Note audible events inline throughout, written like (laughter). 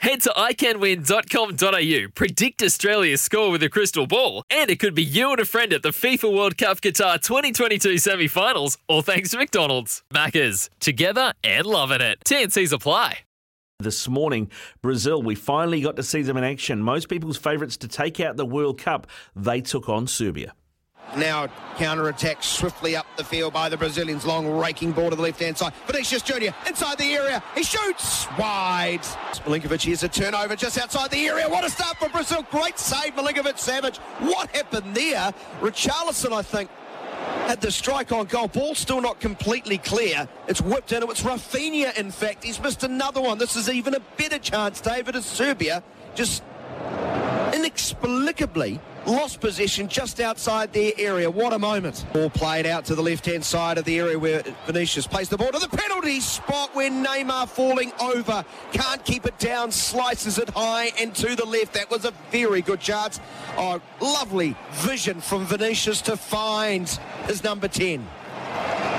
Head to iCanWin.com.au, predict Australia's score with a crystal ball, and it could be you and a friend at the FIFA World Cup Qatar 2022 semi finals, all thanks to McDonald's. Maccas, together and loving it. TNC's apply. This morning, Brazil, we finally got to see them in action. Most people's favourites to take out the World Cup, they took on Serbia. Now counter-attack swiftly up the field by the Brazilians. Long raking ball to the left-hand side. Vinicius Junior inside the area. He shoots wide. Milinkovic here's a turnover just outside the area. What a start for Brazil. Great save, Milinkovic Savic. What happened there? Richarlison, I think, had the strike on goal. Ball still not completely clear. It's whipped in. It's Rafinha, in fact. He's missed another one. This is even a better chance, David, as Serbia just inexplicably lost possession just outside their area. What a moment. Ball played out to the left-hand side of the area where Vinicius placed the ball to the penalty spot where Neymar falling over. Can't keep it down, slices it high and to the left. That was a very good chance. Oh, lovely vision from Vinicius to find his number 10.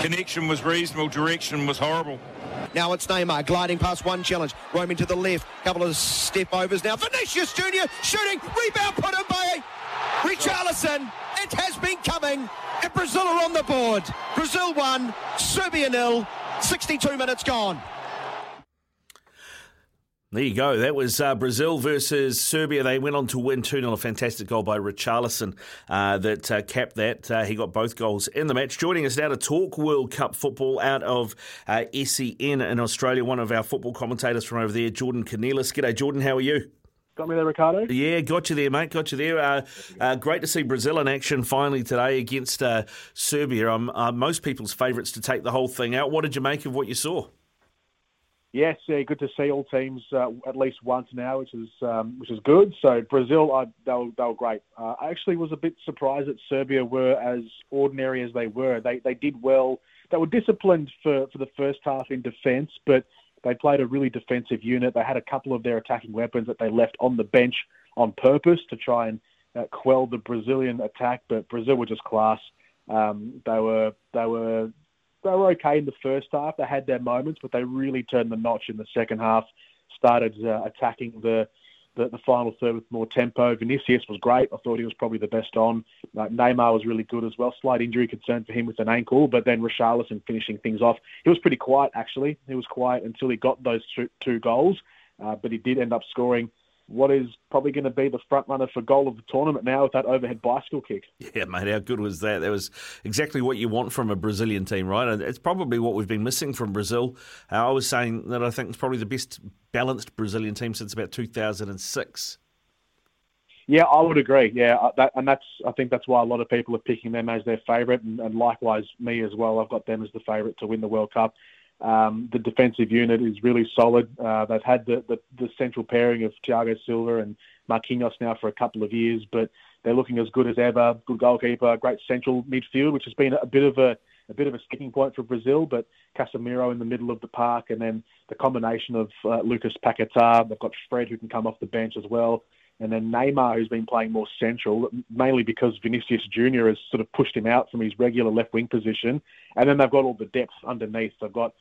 Connection was reasonable, direction was horrible. Now it's Neymar gliding past one challenge, roaming to the left. Couple of step overs now. Vinicius Junior shooting, rebound put in by Richarlison. It has been coming, and Brazil are on the board. Brazil won, Serbia nil. 62 minutes gone. There you go. That was uh, Brazil versus Serbia. They went on to win 2 0. A fantastic goal by Richarlison uh, that uh, capped that. Uh, he got both goals in the match. Joining us now to talk World Cup football out of uh, SEN in Australia, one of our football commentators from over there, Jordan Cornelis. G'day, Jordan. How are you? Got me there, Ricardo? Yeah, got you there, mate. Got you there. Uh, uh, great to see Brazil in action finally today against uh, Serbia. Um, most people's favourites to take the whole thing out. What did you make of what you saw? Yes, yeah, good to see all teams uh, at least once now, which is um, which is good. So Brazil, I, they, were, they were great. Uh, I actually was a bit surprised that Serbia were as ordinary as they were. They they did well. They were disciplined for, for the first half in defence, but they played a really defensive unit. They had a couple of their attacking weapons that they left on the bench on purpose to try and uh, quell the Brazilian attack. But Brazil were just class. Um, they were they were they were okay in the first half. They had their moments, but they really turned the notch in the second half. Started uh, attacking the, the, the final third with more tempo. Vinicius was great. I thought he was probably the best on. Uh, Neymar was really good as well. Slight injury concern for him with an ankle, but then Richarlison finishing things off. He was pretty quiet actually. He was quiet until he got those two, two goals, uh, but he did end up scoring what is probably going to be the front runner for goal of the tournament now with that overhead bicycle kick. Yeah, mate, how good was that? That was exactly what you want from a Brazilian team, right? And it's probably what we've been missing from Brazil. Uh, I was saying that I think it's probably the best balanced Brazilian team since about 2006. Yeah, I would agree. Yeah, uh, that, and that's I think that's why a lot of people are picking them as their favourite, and, and likewise me as well. I've got them as the favourite to win the World Cup. Um, the defensive unit is really solid. Uh, they've had the, the, the, central pairing of Thiago Silva and Marquinhos now for a couple of years, but they're looking as good as ever. Good goalkeeper, great central midfield, which has been a bit of a, a bit of a sticking point for Brazil. But Casemiro in the middle of the park, and then the combination of uh, Lucas Paquetá. They've got Fred who can come off the bench as well. And then Neymar, who's been playing more central, mainly because Vinicius Junior has sort of pushed him out from his regular left wing position. And then they've got all the depth underneath. They've got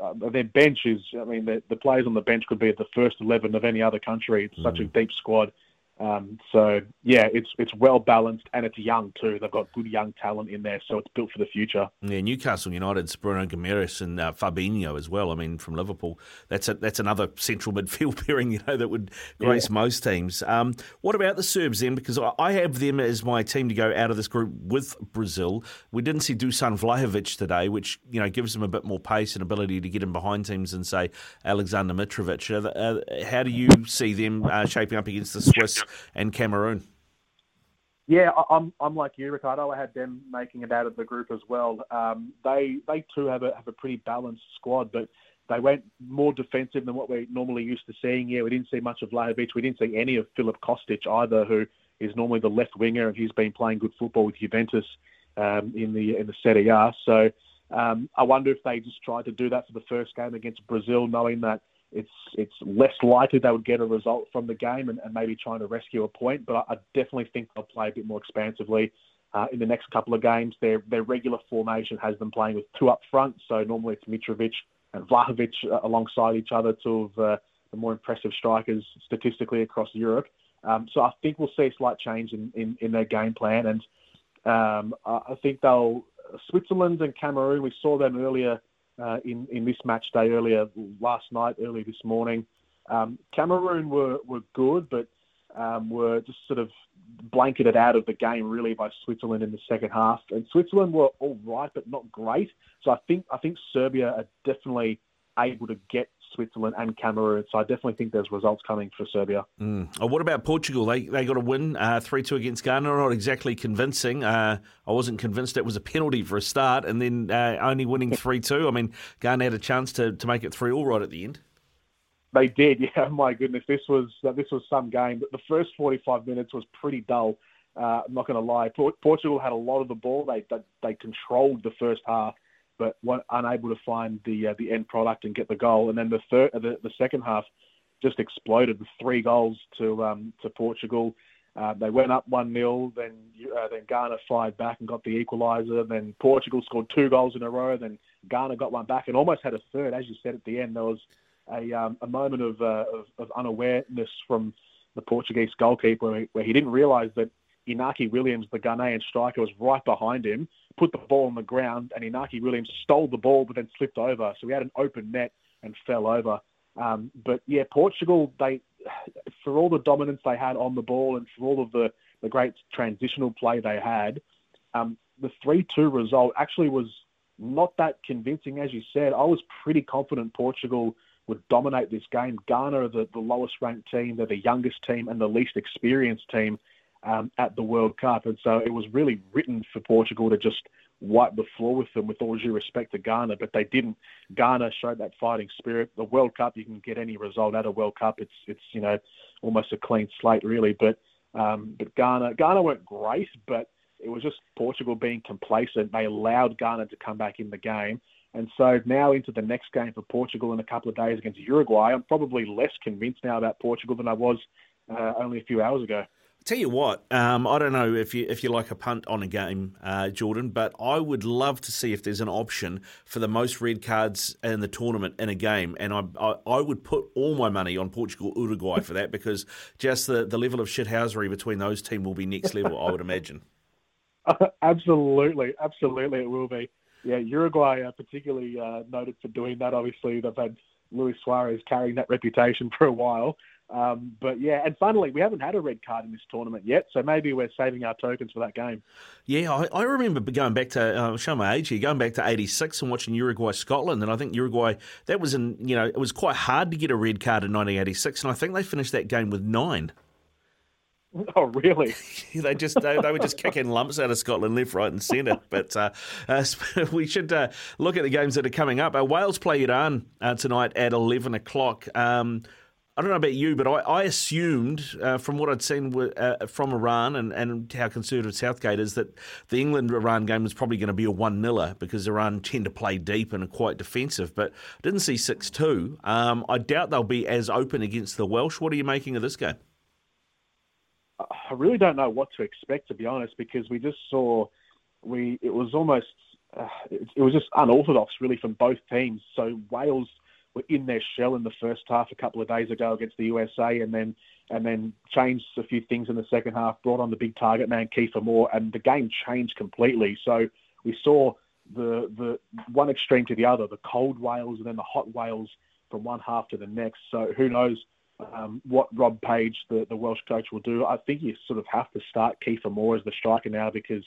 uh, their bench is, I mean, the, the players on the bench could be at the first 11 of any other country. It's mm. such a mm. deep squad. Um, so yeah, it's it's well balanced and it's young too. They've got good young talent in there, so it's built for the future. Yeah, Newcastle United's Bruno Guimaraes and uh, Fabinho as well. I mean, from Liverpool, that's a, that's another central (laughs) midfield pairing, you know, that would grace yeah. most teams. Um, what about the Serbs then? Because I have them as my team to go out of this group with Brazil. We didn't see Dusan Vlahovic today, which you know gives them a bit more pace and ability to get in behind teams and say Alexander Mitrovic. Uh, how do you see them uh, shaping up against the Swiss? And Cameroon. Yeah, I'm I'm like you, Ricardo. I had them making it out of the group as well. Um, they they too have a have a pretty balanced squad, but they went more defensive than what we're normally used to seeing. Yeah, we didn't see much of Vlahovic. We didn't see any of Filip Kostic either, who is normally the left winger and he's been playing good football with Juventus um, in the in the Serie A. So Um, I wonder if they just tried to do that for the first game against Brazil, knowing that it's it's less likely they would get a result from the game and, and maybe trying to rescue a point. But I, I definitely think they'll play a bit more expansively uh, in the next couple of games. Their their regular formation has them playing with two up front, so normally it's Mitrovic and Vlahovic uh, alongside each other, two of uh, the more impressive strikers statistically across Europe. Um, so I think we'll see a slight change in, in, in their game plan, and um, I think they'll Switzerland and Cameroon. We saw them earlier uh, in in this match day earlier last night, early this morning. Um, Cameroon were were good, but um, were just sort of blanketed out of the game really by Switzerland in the second half. And Switzerland were all right, but not great. So I think I think Serbia are definitely able to get Switzerland and Cameroon. So I definitely think there's results coming for Serbia. Mm. Oh, what about Portugal? They they got a win uh, three uh, two against Ghana. Not exactly convincing. Uh, I wasn't convinced it was a penalty for a start, and then uh, only winning three two. I mean, Ghana had a chance to, to make it three all right at the end. They did, (laughs) yeah. My goodness, this was uh, this was some game. But the first 45 minutes was pretty dull. Uh, I'm not going to lie. Portugal had a lot of the ball. They, they they controlled the first half, but were unable to find the uh, the end product and get the goal. And then the third, the, the second half, just exploded with three goals to um, to Portugal. Uh, they went up one 0 Then uh, then Ghana fired back and got the equaliser. Then Portugal scored two goals in a row. Then Ghana got one back and almost had a third. As you said at the end, there was a, um, a moment of, uh, of, of unawareness from the Portuguese goalkeeper where he, where he didn't realise that Inaki Williams, the Ghanaian striker, was right behind him, put the ball on the ground, and Inaki Williams stole the ball but then slipped over. So he had an open net and fell over. Um, but yeah, Portugal, they for all the dominance they had on the ball and for all of the, the great transitional play they had, um, the 3 2 result actually was not that convincing, as you said. I was pretty confident Portugal would dominate this game. Ghana are the, the lowest ranked team, they're the youngest team and the least experienced team um, at the World Cup. And so it was really written for Portugal to just wipe the floor with them, with all due respect to Ghana, but they didn't. Ghana showed that fighting spirit. The World Cup, you can get any result at a World Cup. It's it's you know almost a clean slate really. But um, but Ghana Ghana weren't great, but it was just Portugal being complacent. They allowed Ghana to come back in the game. And so now into the next game for Portugal in a couple of days against Uruguay, I'm probably less convinced now about Portugal than I was uh, only a few hours ago. Tell you what, um, I don't know if you if you like a punt on a game, uh, Jordan, but I would love to see if there's an option for the most red cards in the tournament in a game, and I I, I would put all my money on Portugal Uruguay for that because just the, the level of shithousery between those teams will be next level, I would imagine. (laughs) absolutely, absolutely, it will be. Yeah, Uruguay are particularly uh, noted for doing that. Obviously, they've had Luis Suarez carrying that reputation for a while. Um, but yeah, and finally, we haven't had a red card in this tournament yet, so maybe we're saving our tokens for that game. Yeah, I, I remember going back to uh, show my age here, going back to '86 and watching Uruguay Scotland, and I think Uruguay that was in you know it was quite hard to get a red card in 1986, and I think they finished that game with nine. (laughs) Oh, really? (laughs) they just they, they, were just kicking lumps out of Scotland left, right, and centre. But uh, (laughs) uh, we should uh, look at the games that are coming up. Uh, Wales play Iran uh, tonight at eleven o'clock. Um, I don't know about you, but I, I assumed uh, from what I'd seen from Iran and, and how conservative Southgate is that the England Iran game was probably going to be a 1 0 because Iran tend to play deep and are quite defensive. But I didn't see 6 2. Um, I doubt they'll be as open against the Welsh. What are you making of this game? I really don't know what to expect to be honest, because we just saw we it was almost uh, it, it, was just unorthodox really from both teams. So Wales were in their shell in the first half a couple of days ago against the USA, and then and then changed a few things in the second half. Brought on the big target man Kiefer Moore, and the game changed completely. So we saw the the one extreme to the other, the cold Wales and then the hot Wales from one half to the next. So who knows um, what Rob Page, the, the Welsh coach, will do. I think you sort of have to start Kiefer Moore as the striker now because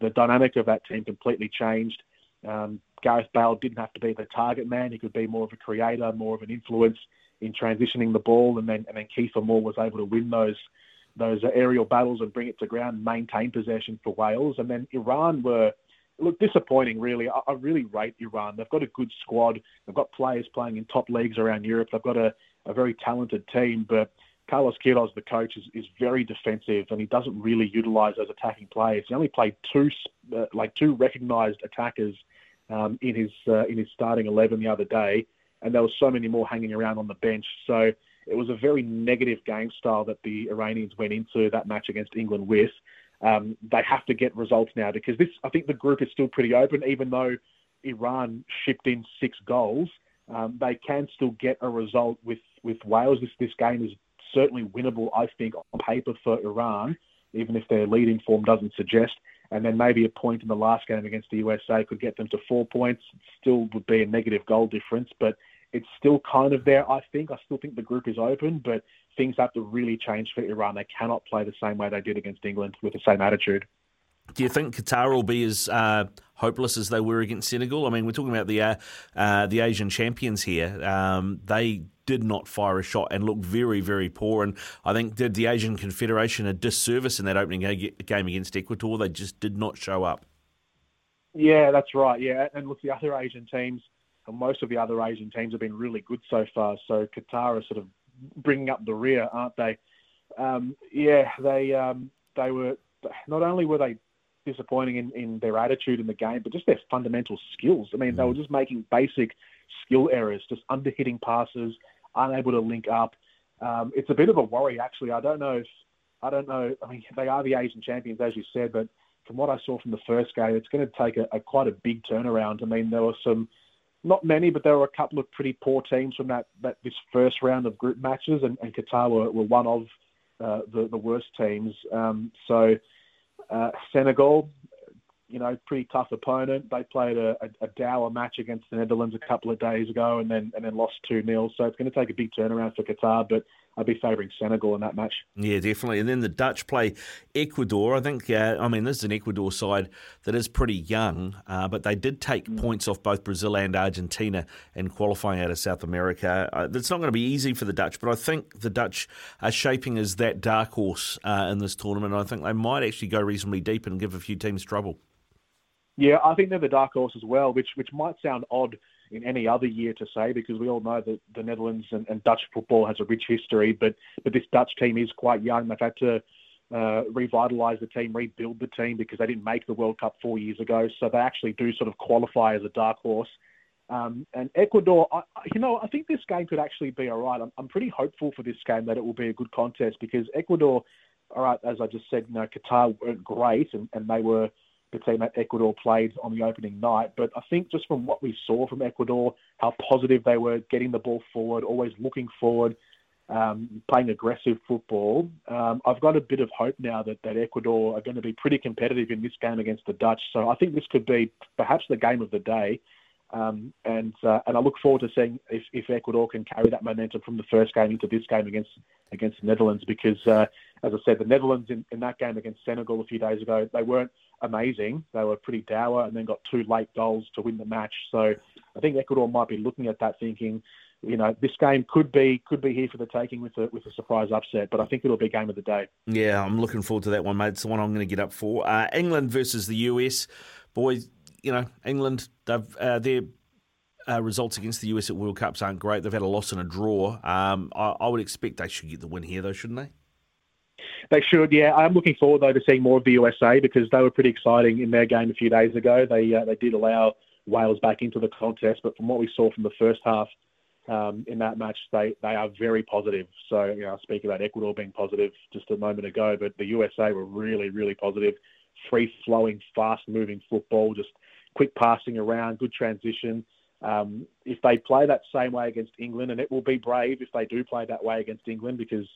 the dynamic of that team completely changed. Um, Gareth Bale didn't have to be the target man; he could be more of a creator, more of an influence in transitioning the ball, and then and then Kiefer Moore was able to win those those aerial battles and bring it to ground, maintain possession for Wales, and then Iran were look disappointing. Really, I, I really rate Iran. They've got a good squad. They've got players playing in top leagues around Europe. They've got a a very talented team, but Carlos Queiroz, the coach, is, is very defensive and he doesn't really utilise those attacking players. He only played two, uh, like two recognised attackers um, in his uh, in his starting eleven the other day, and there were so many more hanging around on the bench. So it was a very negative game style that the Iranians went into that match against England with. Um, they have to get results now because this, I think, the group is still pretty open, even though Iran shipped in six goals. Um, they can still get a result with with Wales. This this game is certainly winnable, I think, on paper for Iran, even if their leading form doesn't suggest. And then maybe a point in the last game against the USA could get them to four points. Still would be a negative goal difference, but it's still kind of there, I think. I still think the group is open, but things have to really change for Iran. They cannot play the same way they did against England with the same attitude. Do you think Qatar will be as uh, hopeless as they were against Senegal? I mean, we're talking about the uh, uh, the Asian champions here. Um, they did not fire a shot and looked very, very poor. And I think did the Asian Confederation a disservice in that opening game against Ecuador. They just did not show up. Yeah, that's right. Yeah, and look, the other Asian teams, and most of the other Asian teams have been really good so far. So Qatar are sort of bringing up the rear, aren't they? Um, yeah, they um, they were not only were they disappointing in, in their attitude in the game, but just their fundamental skills. I mean, mm. they were just making basic skill errors, just under hitting passes, unable to link up. Um, it's a bit of a worry, actually. I don't know if I don't know. I mean, they are the Asian champions, as you said, but from what I saw from the first game, it's going to take a, a quite a big turnaround. I mean, there were some, not many, but there were a couple of pretty poor teams from that, that this first round of group matches, and, and Qatar were, were one of uh, the, the worst teams. Um, so uh, Senegal, you know, pretty tough opponent. They played a, a, a, dour match against the Netherlands a couple of days ago, and then and then lost two 0 So it's going to take a big turnaround for Qatar, but I'd be favouring Senegal in that match. Yeah, definitely. And then the Dutch play Ecuador. I think. Uh, I mean, this is an Ecuador side that is pretty young, uh, but they did take mm. points off both Brazil and Argentina in qualifying out of South America. Uh, it's not going to be easy for the Dutch, but I think the Dutch are shaping as that dark horse uh, in this tournament. I think they might actually go reasonably deep and give a few teams trouble. Yeah, I think they're the dark horse as well, which which might sound odd in any other year to say because we all know that the Netherlands and, and Dutch football has a rich history, but but this Dutch team is quite young. They've had to uh, revitalise the team, rebuild the team because they didn't make the World Cup four years ago. So they actually do sort of qualify as a dark horse. Um, and Ecuador, I, you know, I think this game could actually be all right. I'm, I'm pretty hopeful for this game that it will be a good contest because Ecuador, all right, as I just said, you know, Qatar weren't great and, and they were the team that Ecuador played on the opening night. But I think just from what we saw from Ecuador, how positive they were, getting the ball forward, always looking forward, um, playing aggressive football, um, I've got a bit of hope now that, that Ecuador are going to be pretty competitive in this game against the Dutch. So I think this could be perhaps the game of the day. Um, and uh, and I look forward to seeing if, if Ecuador can carry that momentum from the first game into this game against against the Netherlands because uh, as I said the Netherlands in, in that game against Senegal a few days ago they weren't amazing. They were pretty dour and then got two late goals to win the match. So I think Ecuador might be looking at that thinking, you know, this game could be could be here for the taking with a with a surprise upset. But I think it'll be game of the day. Yeah, I'm looking forward to that one, mate. It's the one I'm going to get up for. Uh, England versus the US, boys. You know, England they've uh, their uh, results against the US at World Cups aren't great. They've had a loss and a draw. Um, I, I would expect they should get the win here, though, shouldn't they? They should, yeah. I'm looking forward though to seeing more of the USA because they were pretty exciting in their game a few days ago. They uh, they did allow Wales back into the contest, but from what we saw from the first half um, in that match, they they are very positive. So you know, I speak about Ecuador being positive just a moment ago, but the USA were really really positive, free flowing, fast moving football, just quick passing around, good transition. Um, if they play that same way against England, and it will be brave if they do play that way against England because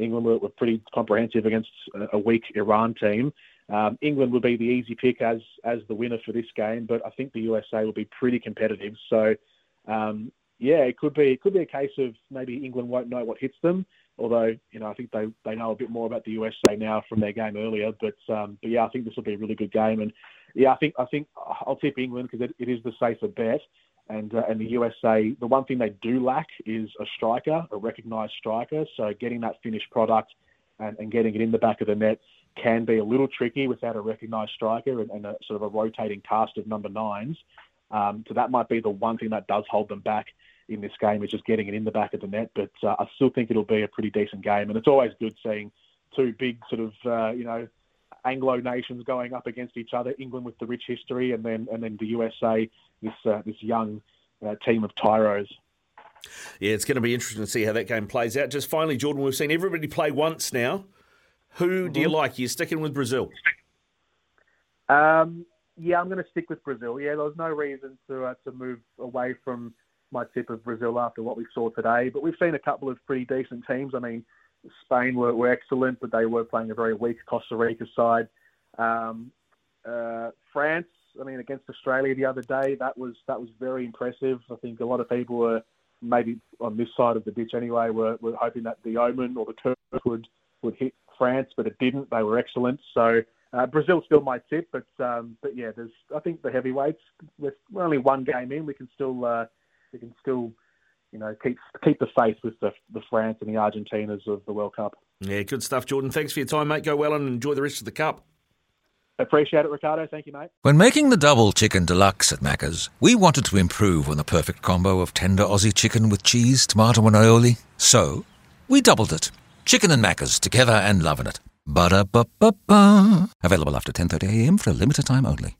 England were, were pretty comprehensive against a, weak Iran team. Um, England would be the easy pick as as the winner for this game, but I think the USA will be pretty competitive. So, um, yeah, it could be it could be a case of maybe England won't know what hits them. Although you know, I think they, they know a bit more about the USA now from their game earlier. But um, but yeah, I think this will be a really good game. And yeah, I think I think I'll tip England because it, it is the safer bet. And, uh, and the USA, the one thing they do lack is a striker, a recognised striker. So getting that finished product and, and getting it in the back of the net can be a little tricky without a recognised striker and, and, a sort of a rotating cast of number nines. Um, so that might be the one thing that does hold them back in this game is just getting it in the back of the net. But uh, I still think it'll be a pretty decent game, and it's always good seeing two big sort of uh, you know Anglo nations going up against each other. England with the rich history, and then and then the USA, this uh, this young uh, team of tyros. Yeah, it's going to be interesting to see how that game plays out. Just finally, Jordan, we've seen everybody play once now. Who mm-hmm. do you mm-hmm. like? You're sticking with Brazil? Um, yeah, I'm going to stick with Brazil. Yeah, there was no reason to uh, to move away from my tip of Brazil after what we saw today. But we've seen a couple of pretty decent teams. I mean, Spain were, were excellent, but they were playing a very weak Costa Rica side. Um, uh, France, I mean, against Australia the other day, that was that was very impressive. I think a lot of people were maybe on this side of the ditch anyway were, were hoping that the Omen or the Turk would would hit France, but it didn't. They were excellent. So uh, Brazil's still my tip, but um, but yeah, there's I think the heavyweights. We're only one game in. We can still uh, we can still you know keep keep the faith with the the France and the Argentinas of the World Cup. Yeah, good stuff, Jordan. Thanks for your time, mate. Go well and enjoy the rest of the cup. Appreciate it, Ricardo. Thank you, mate. When making the double chicken deluxe at Macca's, we wanted to improve on the perfect combo of tender Aussie chicken with cheese, tomato, and aioli. So, we doubled it. Chicken and Macca's together and loving it. Ba-da-ba-ba-ba. Available after 10.30am for a limited time only.